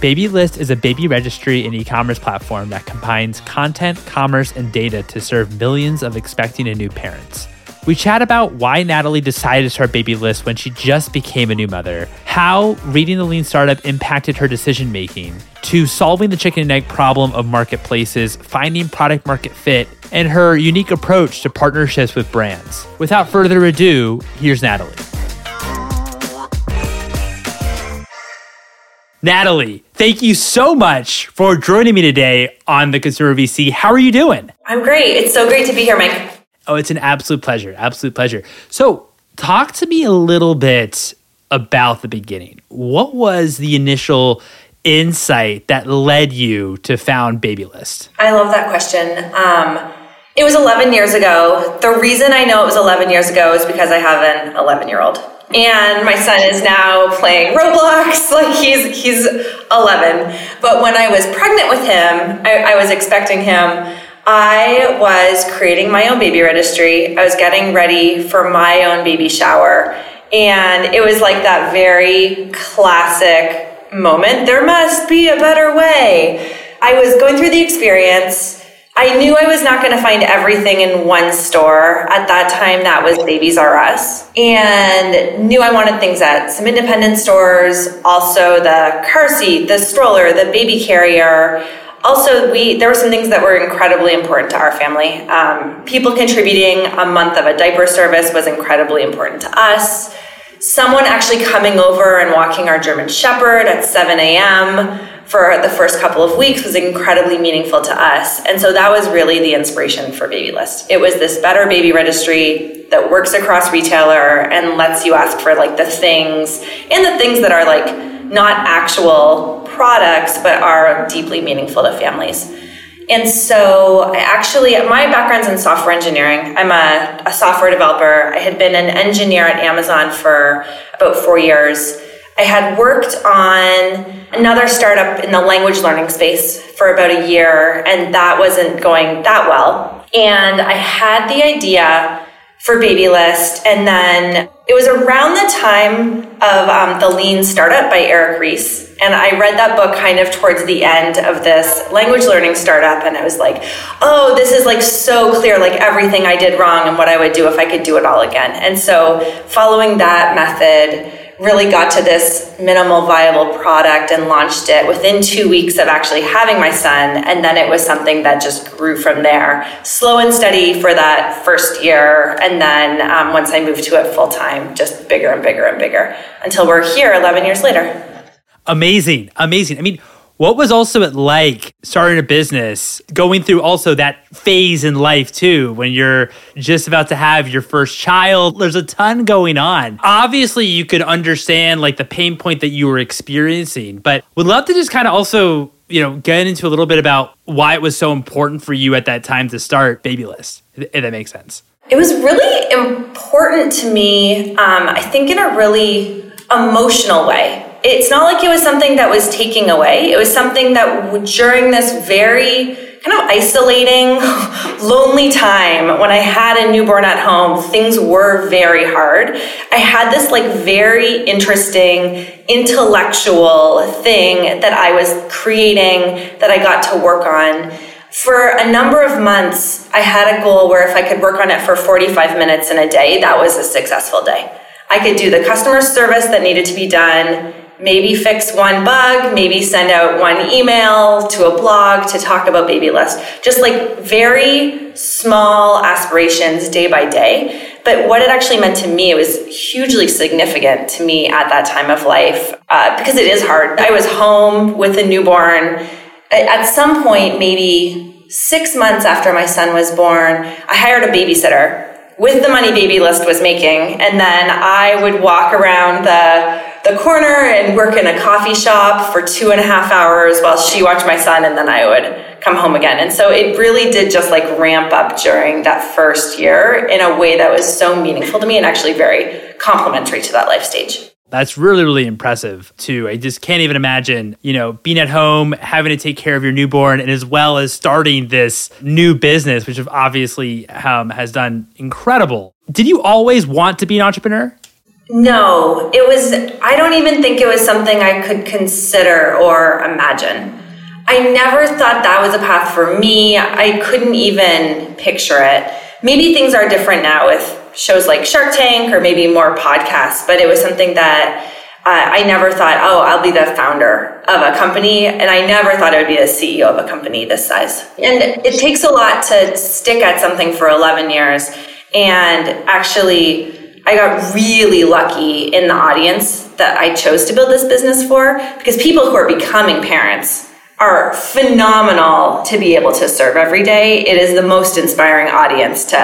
Babylist is a baby registry and e commerce platform that combines content, commerce, and data to serve millions of expecting and new parents. We chat about why Natalie decided to start Babylist when she just became a new mother, how reading the lean startup impacted her decision making, to solving the chicken and egg problem of marketplaces, finding product market fit, and her unique approach to partnerships with brands. Without further ado, here's Natalie. Natalie, thank you so much for joining me today on the Consumer VC. How are you doing? I'm great. It's so great to be here, Mike. Oh, it's an absolute pleasure. Absolute pleasure. So, talk to me a little bit about the beginning. What was the initial insight that led you to found Babylist? I love that question. Um, it was 11 years ago. The reason I know it was 11 years ago is because I have an 11 year old and my son is now playing Roblox. Like he's he's 11. But when I was pregnant with him, I, I was expecting him. I was creating my own baby registry. I was getting ready for my own baby shower, and it was like that very classic moment. There must be a better way. I was going through the experience I knew I was not going to find everything in one store. At that time, that was Babies R Us. And knew I wanted things at some independent stores, also the car seat, the stroller, the baby carrier. Also, we there were some things that were incredibly important to our family. Um, people contributing a month of a diaper service was incredibly important to us. Someone actually coming over and walking our German Shepherd at 7 a.m for the first couple of weeks was incredibly meaningful to us. And so that was really the inspiration for Babylist. It was this better baby registry that works across retailer and lets you ask for like the things and the things that are like not actual products but are deeply meaningful to families. And so I actually, my background's in software engineering. I'm a, a software developer. I had been an engineer at Amazon for about four years I had worked on another startup in the language learning space for about a year, and that wasn't going that well. And I had the idea for Babylist, and then it was around the time of um, the Lean Startup by Eric Ries. And I read that book kind of towards the end of this language learning startup, and I was like, oh, this is like so clear, like everything I did wrong and what I would do if I could do it all again. And so, following that method, really got to this minimal viable product and launched it within two weeks of actually having my son. And then it was something that just grew from there. Slow and steady for that first year. And then um, once I moved to it full time, just bigger and bigger and bigger until we're here 11 years later. Amazing. Amazing. I mean, what was also it like starting a business, going through also that phase in life too, when you're just about to have your first child? There's a ton going on. Obviously, you could understand like the pain point that you were experiencing, but would love to just kind of also, you know, get into a little bit about why it was so important for you at that time to start Babylist, if that makes sense. It was really important to me, um, I think, in a really emotional way it's not like it was something that was taking away. It was something that during this very kind of isolating, lonely time when I had a newborn at home, things were very hard. I had this like very interesting intellectual thing that I was creating that I got to work on. For a number of months, I had a goal where if I could work on it for 45 minutes in a day, that was a successful day. I could do the customer service that needed to be done maybe fix one bug, maybe send out one email to a blog to talk about Babylist. Just like very small aspirations day by day. But what it actually meant to me, it was hugely significant to me at that time of life uh, because it is hard. I was home with a newborn. At some point, maybe six months after my son was born, I hired a babysitter with the money Babylist was making. And then I would walk around the the corner and work in a coffee shop for two and a half hours while she watched my son, and then I would come home again. And so it really did just like ramp up during that first year in a way that was so meaningful to me and actually very complementary to that life stage. That's really, really impressive too. I just can't even imagine, you know, being at home, having to take care of your newborn, and as well as starting this new business, which obviously um, has done incredible. Did you always want to be an entrepreneur? No, it was, I don't even think it was something I could consider or imagine. I never thought that was a path for me. I couldn't even picture it. Maybe things are different now with shows like Shark Tank or maybe more podcasts, but it was something that uh, I never thought, oh, I'll be the founder of a company. And I never thought I would be the CEO of a company this size. And it takes a lot to stick at something for 11 years. And actually, I got really lucky in the audience that I chose to build this business for because people who are becoming parents are phenomenal to be able to serve every day. It is the most inspiring audience to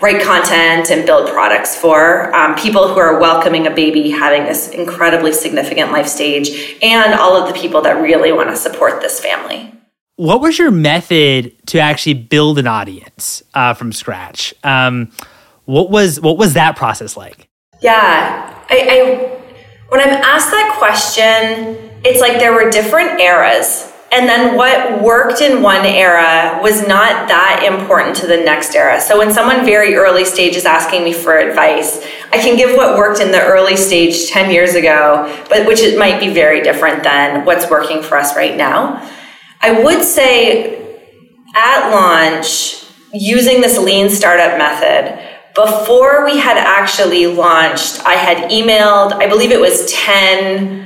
write content and build products for. Um, people who are welcoming a baby having this incredibly significant life stage, and all of the people that really want to support this family. What was your method to actually build an audience uh, from scratch? Um, what was what was that process like? Yeah, I, I when I'm asked that question, it's like there were different eras and then what worked in one era was not that important to the next era. So when someone very early stage is asking me for advice, I can give what worked in the early stage 10 years ago, but which it might be very different than what's working for us right now. I would say at launch, using this lean startup method, before we had actually launched, I had emailed, I believe it was 10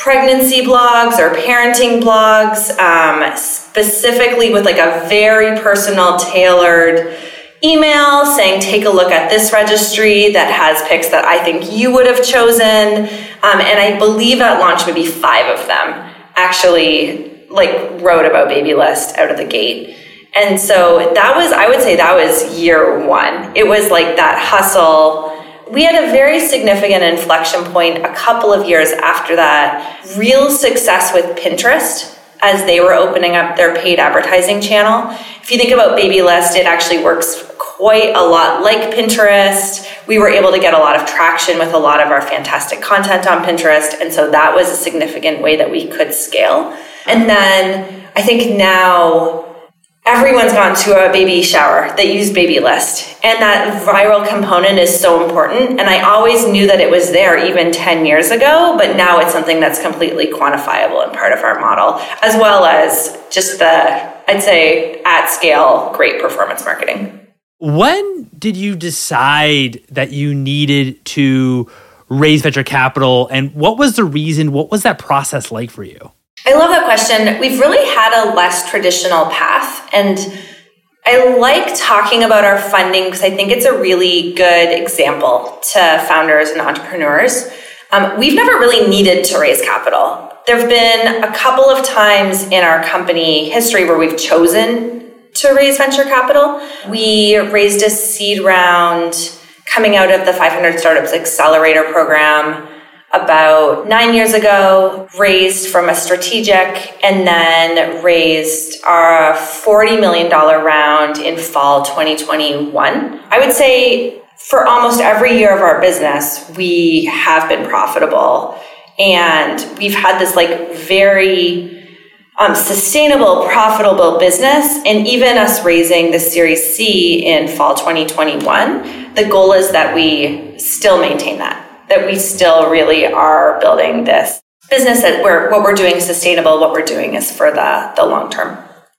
pregnancy blogs or parenting blogs, um, specifically with like a very personal, tailored email saying, take a look at this registry that has picks that I think you would have chosen. Um, and I believe at launch, maybe five of them actually like wrote about Babylist out of the gate. And so that was, I would say that was year one. It was like that hustle we had a very significant inflection point a couple of years after that. Real success with Pinterest as they were opening up their paid advertising channel. If you think about Babylist, it actually works quite a lot like Pinterest. We were able to get a lot of traction with a lot of our fantastic content on Pinterest. And so that was a significant way that we could scale. And then I think now everyone's gone to a baby shower that used Babylist. And that viral component is so important. And i always knew that it was there even 10 years ago but now it's something that's completely quantifiable and part of our model as well as just the i'd say at scale great performance marketing. When did you decide that you needed to raise venture capital? And what was the reason? What was that process like for you I love that question. We've really had a less traditional path. And I like talking about our funding because I think it's a really good example to founders and entrepreneurs. Um, we've never really needed to raise capital. There have been a couple of times in our company history where we've chosen to raise venture capital. We raised a seed round coming out of the 500 Startups Accelerator program about nine years ago, raised from a strategic, and then raised our $40 million round in fall 2021. I would say for almost every year of our business, we have been profitable. And we've had this like very um, sustainable, profitable business. And even us raising the Series C in fall 2021, the goal is that we still maintain that that we still really are building this business that we're what we're doing is sustainable what we're doing is for the the long term.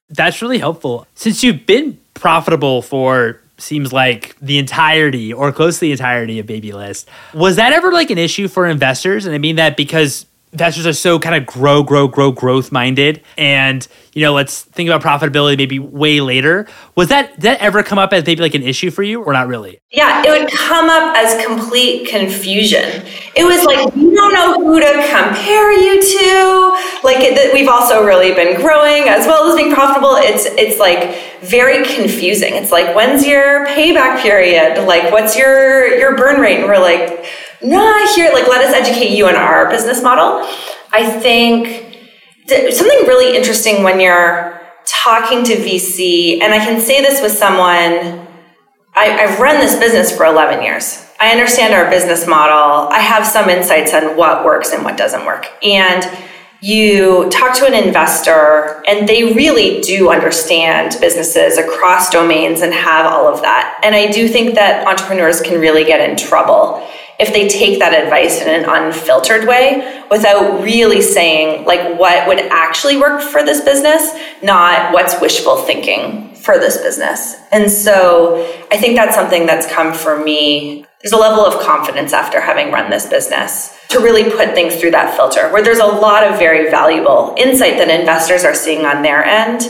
That's really helpful. Since you've been profitable for seems like the entirety or close to the entirety of Babylist was that ever like an issue for investors? And i mean that because investors are so kind of grow, grow, grow, growth minded. And, you know, let's think about profitability maybe way later. Was that, did that ever come up as maybe like an issue for you or not really? Yeah, it would come up as complete confusion. It was like, you don't know who to compare you to. Like it, we've also really been growing as well as being profitable. It's, it's like very confusing. It's like, when's your payback period? Like, what's your, your burn rate? And we're like, nah, here, like, let us educate you on our business model. I think th- something really interesting when you're talking to VC, and I can say this with someone, I, have run this business for 11 years. I understand our business model. I have some insights on what works and what doesn't work. And you talk to an investor and they really do understand businesses across domains and have all of that. And I do think that entrepreneurs can really get in trouble if they take that advice in an unfiltered way without really saying like what would actually work for this business, not what's wishful thinking for this business. And so I think that's something that's come for me. There's a level of confidence after having run this business to really put things through that filter where there's a lot of very valuable insight that investors are seeing on their end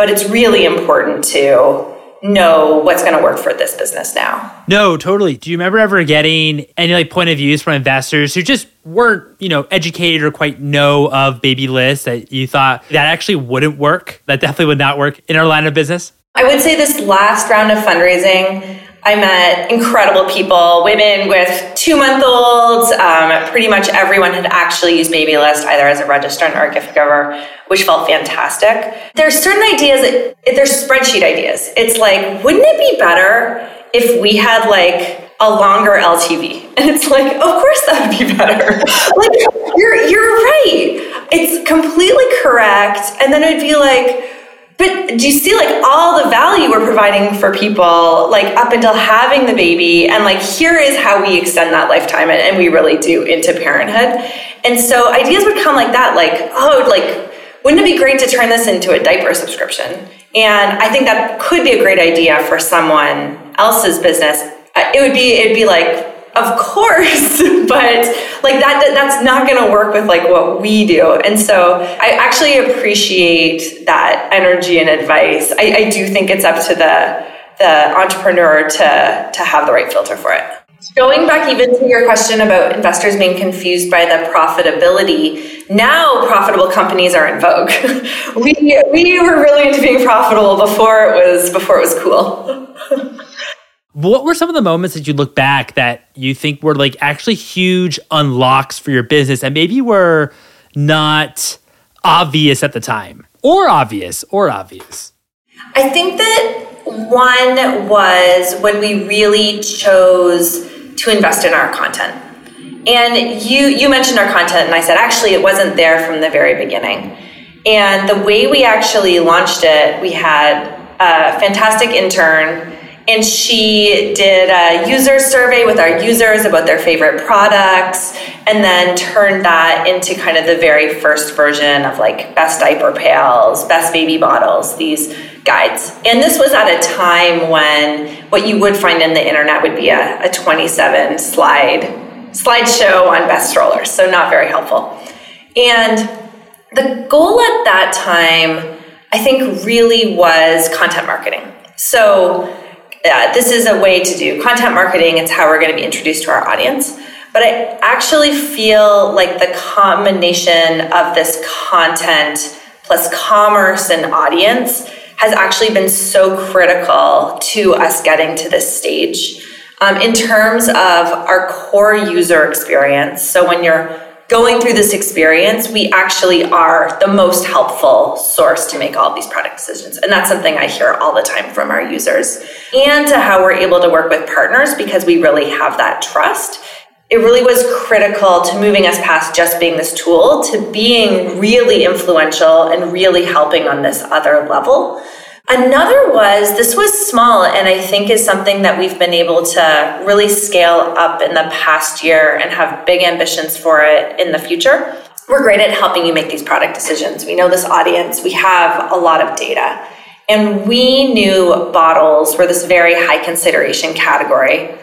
but it's really important to know what's going to work for this business now. No, totally. Do you remember ever getting any like point of views from investors who just weren't, you know, educated or quite know of Babylist that you thought that actually wouldn't work? That definitely would not work in our line of business? I would say this last round of fundraising, I met incredible people, women with two month olds. Um, pretty much everyone had actually used Babylist either as a registrant or a gift giver, which felt fantastic. There's certain ideas, that, there's spreadsheet ideas. It's like, wouldn't it be better if we had like a longer LTV? And it's like, of course that would be better. like, you're, you're right. It's completely correct. And then it'd be like, but do you see like all the value we're providing for people, like up until having the baby? And like, here is how we extend that lifetime. And, and we really do into parenthood. And so ideas would come like that, like, oh, like, wouldn't it be great to turn this into a diaper subscription? And I think that could be a great idea for someone else's business. Uh, it would be, it'd be like, of course but like that that's not going to work with like what we do and so i actually appreciate that energy and advice I, I do think it's up to the the entrepreneur to to have the right filter for it Going back even to your question about investors being confused by the profitability, now profitable companies are in vogue. we, we were really into being profitable before it was before it was cool. What were some of the moments that you look back that you think were like actually huge unlocks for your business and maybe were not obvious at the time? Or obvious, or obvious? I think that one was when we really chose to invest in our content. And you you mentioned our content and I said actually it wasn't there from the very beginning. And the way we actually launched it, we had a fantastic intern and she did a user survey with our users about their favorite products and then turned that into kind of the very first version of like best diaper pails best baby bottles these guides. And this was at a time when what you would find in the internet would be a, a 27 slide slideshow on best strollers so not very helpful. And the goal at that time i think really was content marketing. So uh, this is a way to do content marketing. It's how we're going to be introduced to our audience. But I actually feel like the combination of this content plus commerce and audience has actually been so critical to us getting to this stage. Um, in terms of our core user experience, so when you're going through this experience, we actually are the most helpful source to make all these product decisions. And that's something I hear all the time from our users. And to how we're able to work with partners because we really have that trust. It really was critical to moving us past just being this tool to being really influential and really helping on this other level. Another was this was small, and I think is something that we've been able to really scale up in the past year and have big ambitions for it in the future. We're great at helping you make these product decisions. We know this audience, we have a lot of data. And we knew bottles were this very high consideration category.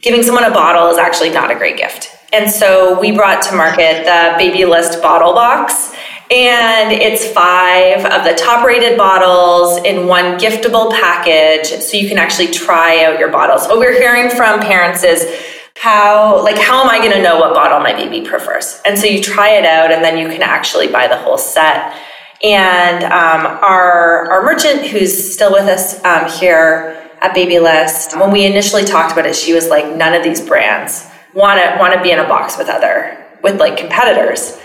Giving someone a bottle is actually not a great gift. And so we brought to market the Babylist bottle box and it's five of the top rated bottles in one giftable package so you can actually try out your bottles. What we're hearing from parents is how, like, how am I going to know what bottle my baby prefers? And so you try it out and then you can actually buy the whole set. And um, our, our merchant, who's still with us um, here at Babylist when we initially talked about it, she was like, none of these brands want to want to be in a box with other with like competitors.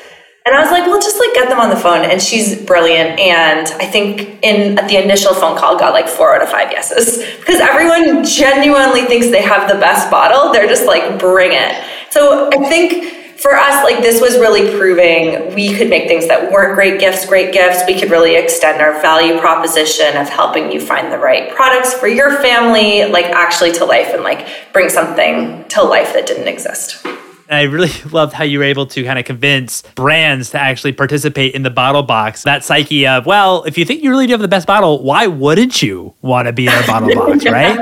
And I was like, well, just like get them on the phone. And she's brilliant. And I think in at the initial phone call got like four out of five yeses because everyone genuinely thinks they have the best bottle. They're just like, bring it. So I think for us, like this was really proving we could make things that weren't great gifts, great gifts. We could really extend our value proposition of helping you find the right products for your family, like actually to life and like bring something to life that didn't exist. And I really loved how you were able to kind of convince brands to actually participate in the bottle box. That psyche of, well, if you think you really do have the best bottle, why wouldn't you want to be in a bottle box, right?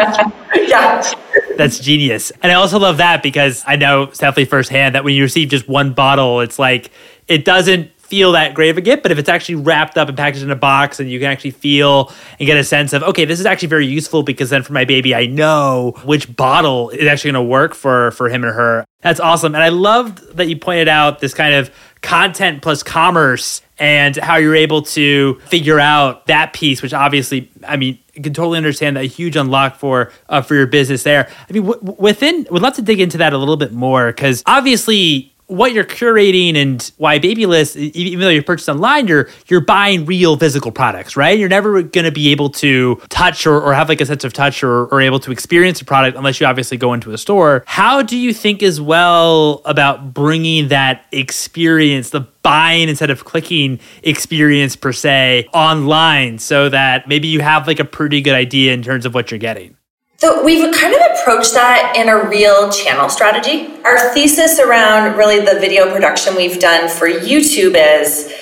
yeah. That's genius. And I also love that because I know definitely firsthand that when you receive just one bottle, it's like it doesn't feel that great of a gift, but if it's actually wrapped up and packaged in a box and you can actually feel and get a sense of, okay, this is actually very useful because then for my baby, I know which bottle is actually going to work for, for him or her. That's awesome. And I loved that you pointed out this kind of content plus commerce and how you're able to figure out that piece, which obviously, I mean, you can totally understand that huge unlock for uh, for your business there. I mean, w- within, would love to dig into that a little bit more because obviously what you're curating and why Babylist, even though you purchase online, you're you're buying real physical products, right? You're never going to be able to touch or, or have like a sense of touch or, or able to experience a product unless you obviously go into a store. How do you think as well about bringing that experience, the buying instead of clicking experience per se online so that maybe you have like a pretty good idea in terms of what you're getting? So we've kind of approached that in a real channel strategy. Our thesis around really the video production we've done for YouTube is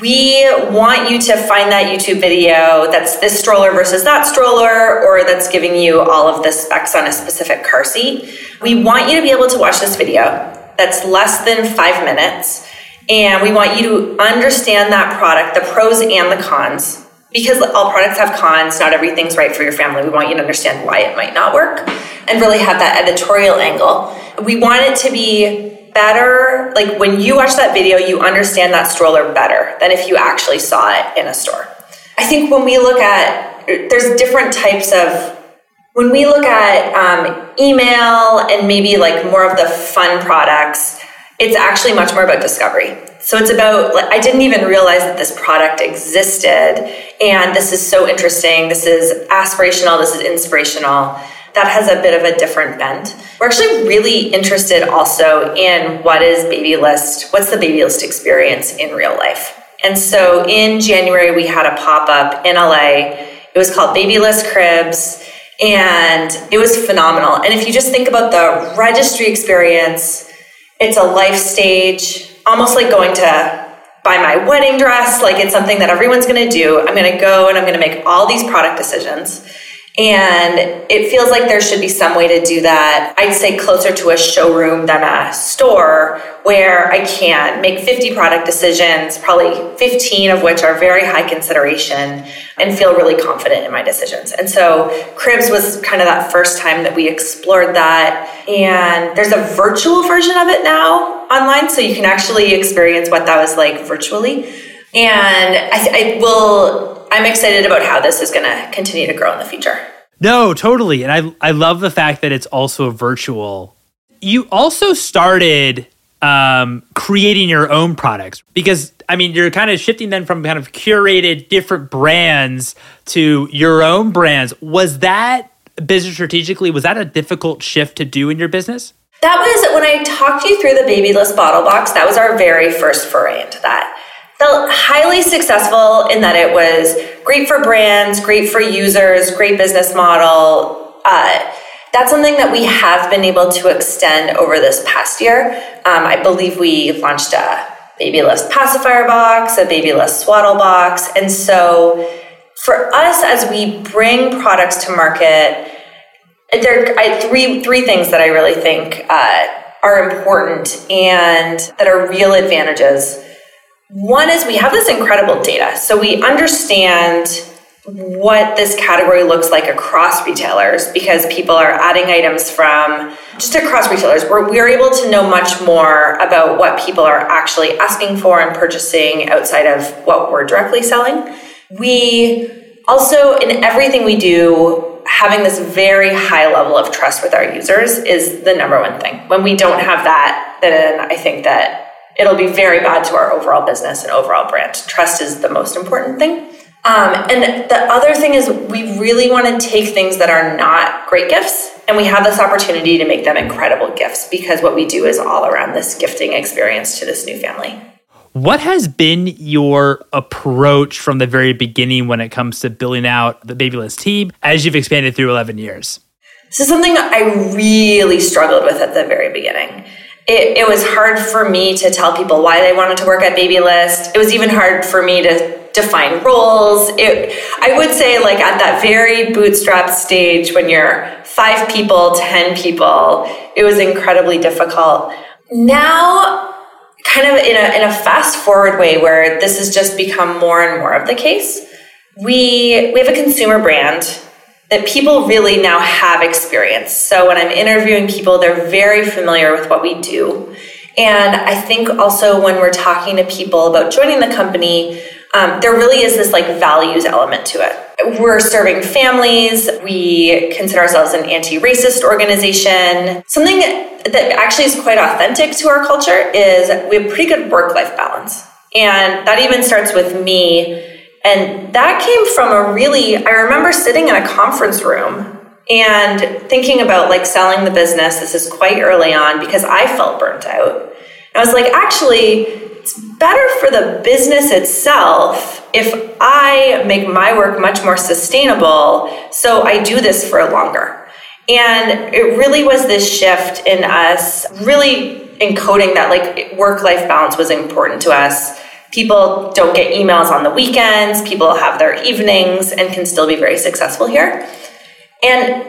we want you to find that YouTube video that's this stroller versus that stroller, or that's giving you all of the specs on a specific car seat. We want you to be able to watch this video that's less than five minutes. And we want you to understand that product, the pros and the cons, because all products have cons, not everything's right for your family. We want you to understand why it might not work and really have that editorial angle. We want it to be better, like when you watch that video, you understand that stroller better than if you actually saw it in a store. I think when we look at, there's different types of, when we look at um, email and maybe like more of the fun products, it's actually much more about discovery. So it's about, I didn't even realize that this product existed. And this is so interesting. This is aspirational. This is inspirational. That has a bit of a different bent. We're actually really interested also in what is Babylist, what's the Babylist experience in real life. And so in January, we had a pop up in LA. It was called Babylist Cribs. And it was phenomenal. And if you just think about the registry experience, it's a life stage almost like going to buy my wedding dress. Like it's something that everyone's going to do. I'm going to go and I'm going to make all these product decisions. And it feels like there should be some way to do that. I'd say closer to a showroom than a store where I can make 50 product decisions, probably 15 of which are very high consideration, and feel really confident in my decisions. And so Cribs was kind of that first time that we explored that. And there's a virtual version of it now online, so you can actually experience what that was like virtually. And I, I will I'm excited about how this is going to continue to grow in the future. No, totally. And I I love the fact that it's also virtual. You also started um, creating your own products because I mean you're kind of shifting then from kind of curated different brands to your own brands. Was that business strategically was that a difficult shift to do in your business? That was when I talked you through the Babylist bottle box. That was our very first foray into that felt highly successful in that it was great for brands, great for users, great business model. Uh, that's something that we have been able to extend over this past year. Um, I believe we launched a Babylist pacifier box, a Babylist swaddle box. And so for us, as we bring products to market, there are three, three things that I really think uh, are important and that are real advantages one is we have this incredible data. So we understand what this category looks like across retailers because people are adding items from just across retailers where we are able to know much more about what people are actually asking for and purchasing outside of what we're directly selling. We also, in everything we do, having this very high level of trust with our users is the number one thing. When we don't have that, then I think that it'll be very bad to our overall business and overall brand. Trust is the most important thing. Um, and the other thing is, we really want to take things that are not great gifts and we have this opportunity to make them incredible gifts because what we do is all around this gifting experience to this new family. What has been your approach from the very beginning when it comes to building out the Babylist team as you've expanded through 11 years? This is something I really struggled with at the very beginning. It, it was hard for me to tell people why they wanted to work at Babylist. It was even hard for me to define roles. It, I would say, like at that very bootstrap stage when you're five people, 10 people, it was incredibly difficult. Now, kind of in a, in a fast forward way where this has just become more and more of the case, we, we have a consumer brand that people really now have experience. So when I'm interviewing people, they're very familiar with what we do. And I think also when we're talking to people about joining the company, um, there really is this like values element to it. We're serving families. We consider ourselves an anti-racist organization. Something that actually is quite authentic to our culture is we have pretty good work-life balance. And that even starts with me. And that came from a really, I remember sitting in a conference room and thinking about like selling the business. This is quite early on because I felt burnt out. And I was like, actually, it's better for the business itself if I make my work much more sustainable so I do this for longer. And it really was this shift in us really encoding that like work life balance was important to us. People don't get emails on the weekends, people have their evenings and can still be very successful here. And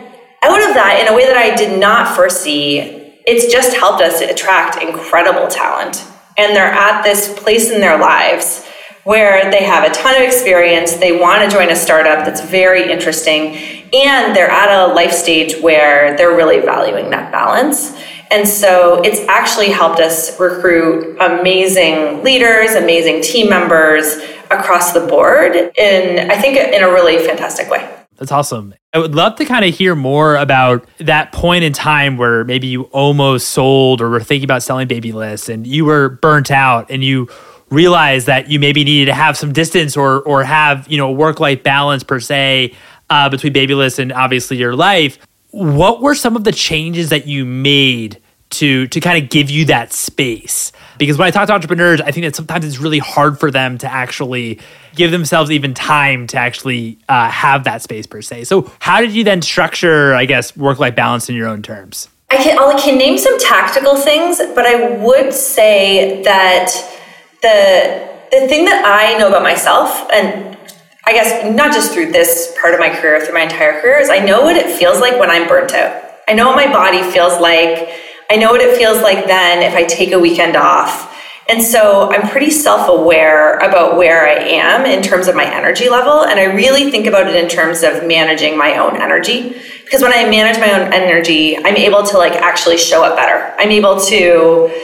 out of that, in a way that I did not foresee, it's just helped us attract incredible talent and they're at this place in their lives where they have a ton of experience, they want to join a startup that's very interesting, and they're at a life stage where they're really valuing that balance. And so it's actually helped us recruit amazing leaders, amazing team members across the board in, I think, in a really fantastic way. That's awesome. I would love to kind of hear more about that point in time where maybe you almost sold or were thinking about selling Babylist and you were burnt out and you realized that you maybe needed to have some distance or or have, you know, work life balance per se uh, between Babylist and obviously your life. What were some of the changes that you made to to kind of give you that space. Because when i talk to entrepreneurs i think that sometimes it's really hard for them to actually give themselves even time to actually uh, have that space per se. So how did you then structure i guess work life balance in your own terms? I can i can name some tactical things but i would say that the the thing that i know about myself and i guess not just through this part of my career through my entire career is i know what it feels like when i'm burnt out. I know what my body feels like I know what it feels like then if I take a weekend off. And so I'm pretty self aware about where I am in terms of my energy level. And I really think about it in terms of managing my own energy. Because when I manage my own energy, I'm able to like actually show up better. I'm able to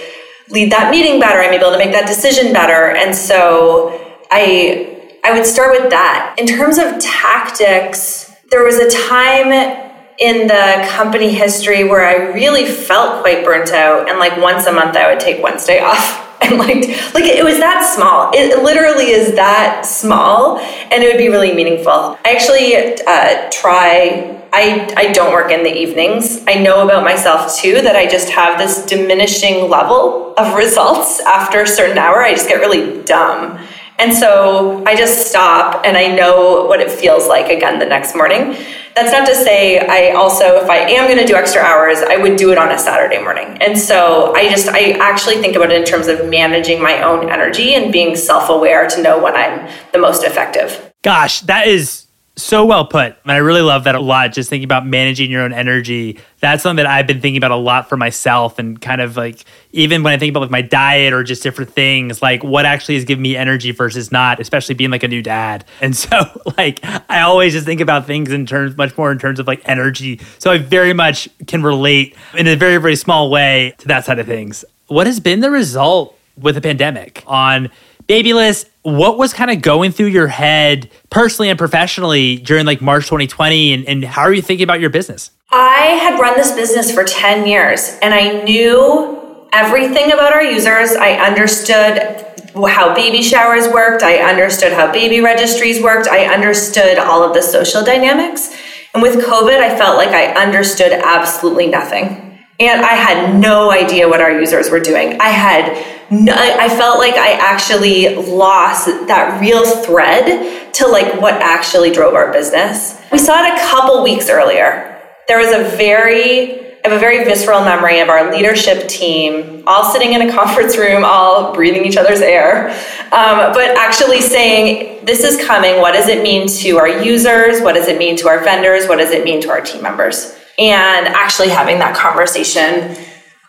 lead that meeting better. I'm able to make that decision better. And so I, I would start with that. In terms of tactics, there was a time in the company history where I really felt quite burnt out, and like once a month I would take Wednesday off. And like, like it was that small. It literally is that small, and it would be really meaningful. I actually uh, try. I I don't work in the evenings. I know about myself too that I just have this diminishing level of results after a certain hour. I just get really dumb. And so I just stop and I know what it feels like again the next morning. That's not to say I also, if I am going to do extra hours, I would do it on a Saturday morning. And so I just, I actually think about it in terms of managing my own energy and being self aware to know when I'm the most effective. Gosh, that is so well put. And I really love that a lot. Just thinking about managing your own energy. That's something that I've been thinking about a lot for myself and kind of like even when I think about like my diet or just different things, like what actually is giving me energy versus not, especially being like a new dad. And so like I always just think about things in terms much more in terms of like energy. So I very much can relate in a very, very small way to that side of things. What has been the result with the pandemic on Babylist, what was kind of going through your head personally and professionally during like March 2020? And, and how are you thinking about your business? I had run this business for 10 years and I knew everything about our users. I understood how baby showers worked. I understood how baby registries worked. I understood all of the social dynamics. And with COVID, I felt like I understood absolutely nothing. And I had no idea what our users were doing. I had no, I felt like I actually lost that real thread to like what actually drove our business. We saw it a couple weeks earlier. There was a very I have a very visceral memory of our leadership team all sitting in a conference room, all breathing each other's air, um, but actually saying, This is coming. What does it mean to our users? What does it mean to our vendors? What does it mean to our team members? And actually having that conversation.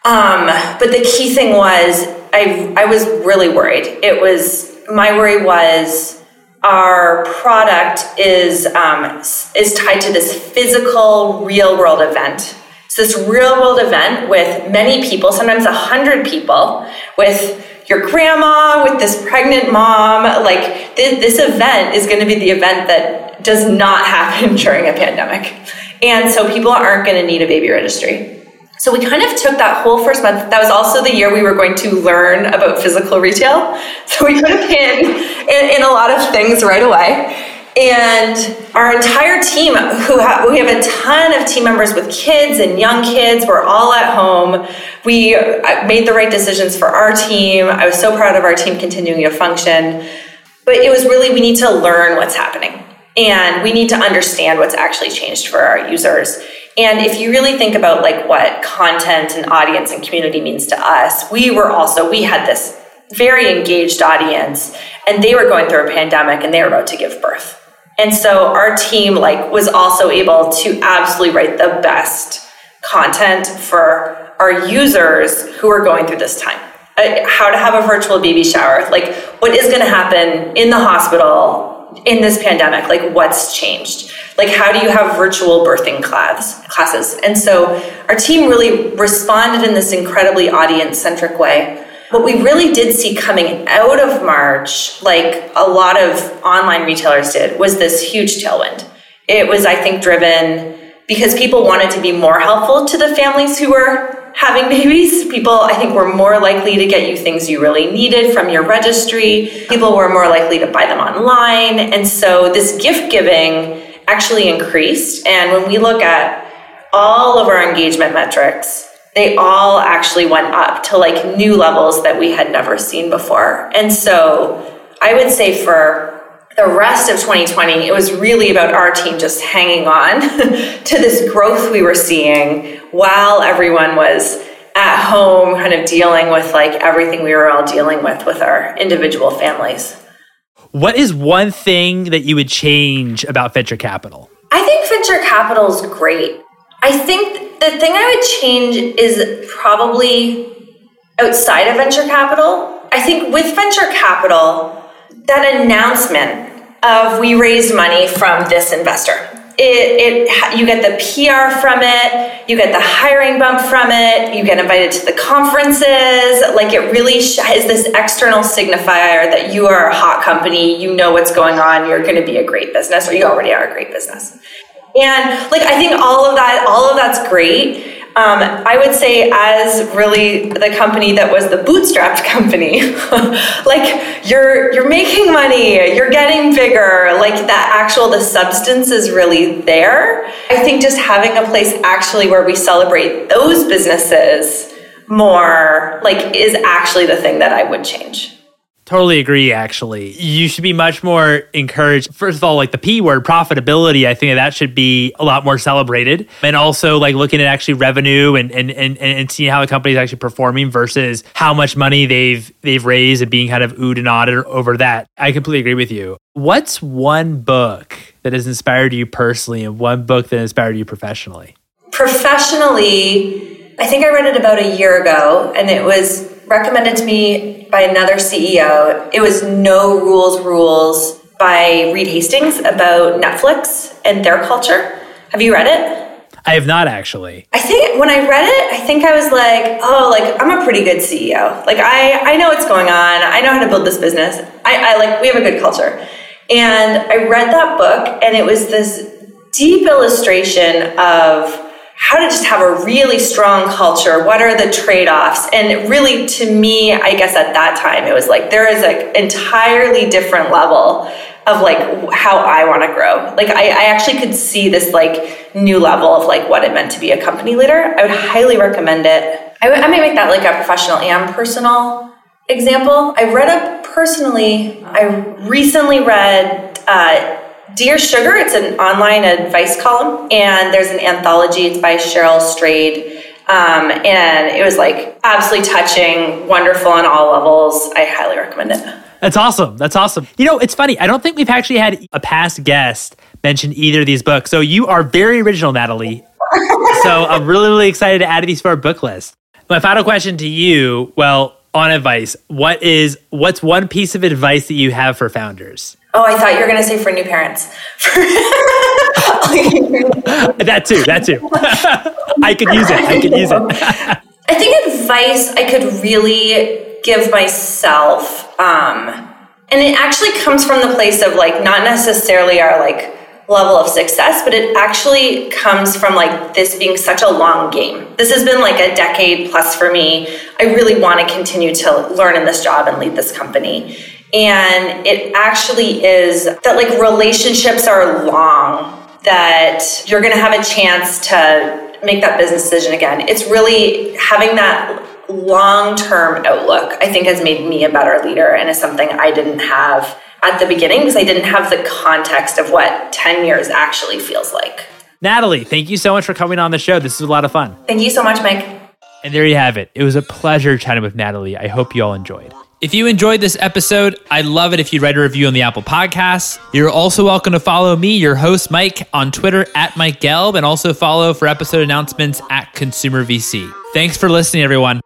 Um, but the key thing was, I, I was really worried. It was, my worry was, our product is um, is tied to this physical real world event it's this real world event with many people, sometimes a hundred people, with your grandma, with this pregnant mom. Like th- this event is going to be the event that does not happen during a pandemic. And so people aren't going to need a baby registry. So we kind of took that whole first month. That was also the year we were going to learn about physical retail. So we put a pin in, in a lot of things right away. And our entire team, who ha- we have a ton of team members with kids and young kids, we're all at home. We uh, made the right decisions for our team. I was so proud of our team continuing to function. But it was really, we need to learn what's happening and we need to understand what's actually changed for our users. And if you really think about like what content and audience and community means to us, we were also, we had this very engaged audience and they were going through a pandemic and they were about to give birth and so our team like was also able to absolutely write the best content for our users who are going through this time. Uh, how to have a virtual baby shower, like what is going to happen in the hospital in this pandemic, like what's changed, like how do you have virtual birthing class classes, and so our team really responded in this incredibly audience centric way. What we really did see coming out of March, like a lot of online retailers did, was this huge tailwind. It was, I think, driven because people wanted to be more helpful to the families who were having babies. People, I think, were more likely to get you things you really needed from your registry. People were more likely to buy them online. And so this gift giving actually increased. And when we look at all of our engagement metrics, they all actually went up to like new levels that we had never seen before. And so I would say for the rest of 2020, it was really about our team just hanging on to this growth we were seeing while everyone was at home, kind of dealing with like everything we were all dealing with with our individual families. What is one thing that you would change about venture capital? I think venture capital is great. I think the thing I would change is probably outside of venture capital. I think with venture capital, that announcement of we raised money from this investor. It, it you get the PR from it, you get the hiring bump from it, you get invited to the conferences. Like it really is this external signifier that you are a hot company, you know what's going on, you're going to be a great business, or you already are a great business. And like I think all of that, all of that's great. Um, I would say, as really the company that was the bootstrapped company, like you're you're making money, you're getting bigger, like that actual the substance is really there. I think just having a place actually where we celebrate those businesses more, like, is actually the thing that I would change. Totally agree, actually. You should be much more encouraged. First of all, like the P word, profitability, I think that should be a lot more celebrated. And also like looking at actually revenue and and, and, and seeing how the company is actually performing versus how much money they've they've raised and being kind of oohed and awed over that. I completely agree with you. What's one book that has inspired you personally and one book that inspired you professionally? Professionally, I think I read it about a year ago and it was recommended to me by another CEO. It was No Rules Rules by Reed Hastings about Netflix and their culture. Have you read it? I have not actually. I think when I read it, I think I was like, oh, like I'm a pretty good CEO. Like I, I know what's going on. I know how to build this business. I, I like we have a good culture. And I read that book and it was this deep illustration of how to just have a really strong culture. What are the trade offs? And really, to me, I guess at that time, it was like there is an entirely different level of like how I want to grow. Like I, I, actually could see this like new level of like what it meant to be a company leader. I would highly recommend it. I, I may make that like a professional and personal example. I read a personally. I recently read uh, Dear Sugar. It's an online advice column, and there's an anthology. It's by Cheryl Strayed. Um, and it was like absolutely touching, wonderful on all levels. I highly recommend it. That's awesome. That's awesome. You know, it's funny. I don't think we've actually had a past guest mention either of these books. So you are very original, Natalie. so I'm really, really excited to add these to our book list. My final question to you, well, on advice, what is what's one piece of advice that you have for founders? Oh, I thought you were going to say for new parents. that too. That too. I could use it. I could use it. I think advice I could really give myself um, and it actually comes from the place of like not necessarily our like level of success but it actually comes from like this being such a long game this has been like a decade plus for me i really want to continue to learn in this job and lead this company and it actually is that like relationships are long that you're going to have a chance to make that business decision again it's really having that long term outlook, I think has made me a better leader and is something I didn't have at the beginning because I didn't have the context of what 10 years actually feels like. Natalie, thank you so much for coming on the show. This was a lot of fun. Thank you so much, Mike. And there you have it. It was a pleasure chatting with Natalie. I hope you all enjoyed. If you enjoyed this episode, I'd love it if you'd write a review on the Apple Podcasts. You're also welcome to follow me, your host, Mike, on Twitter at Mike Gelb, and also follow for episode announcements at Consumer VC. Thanks for listening, everyone.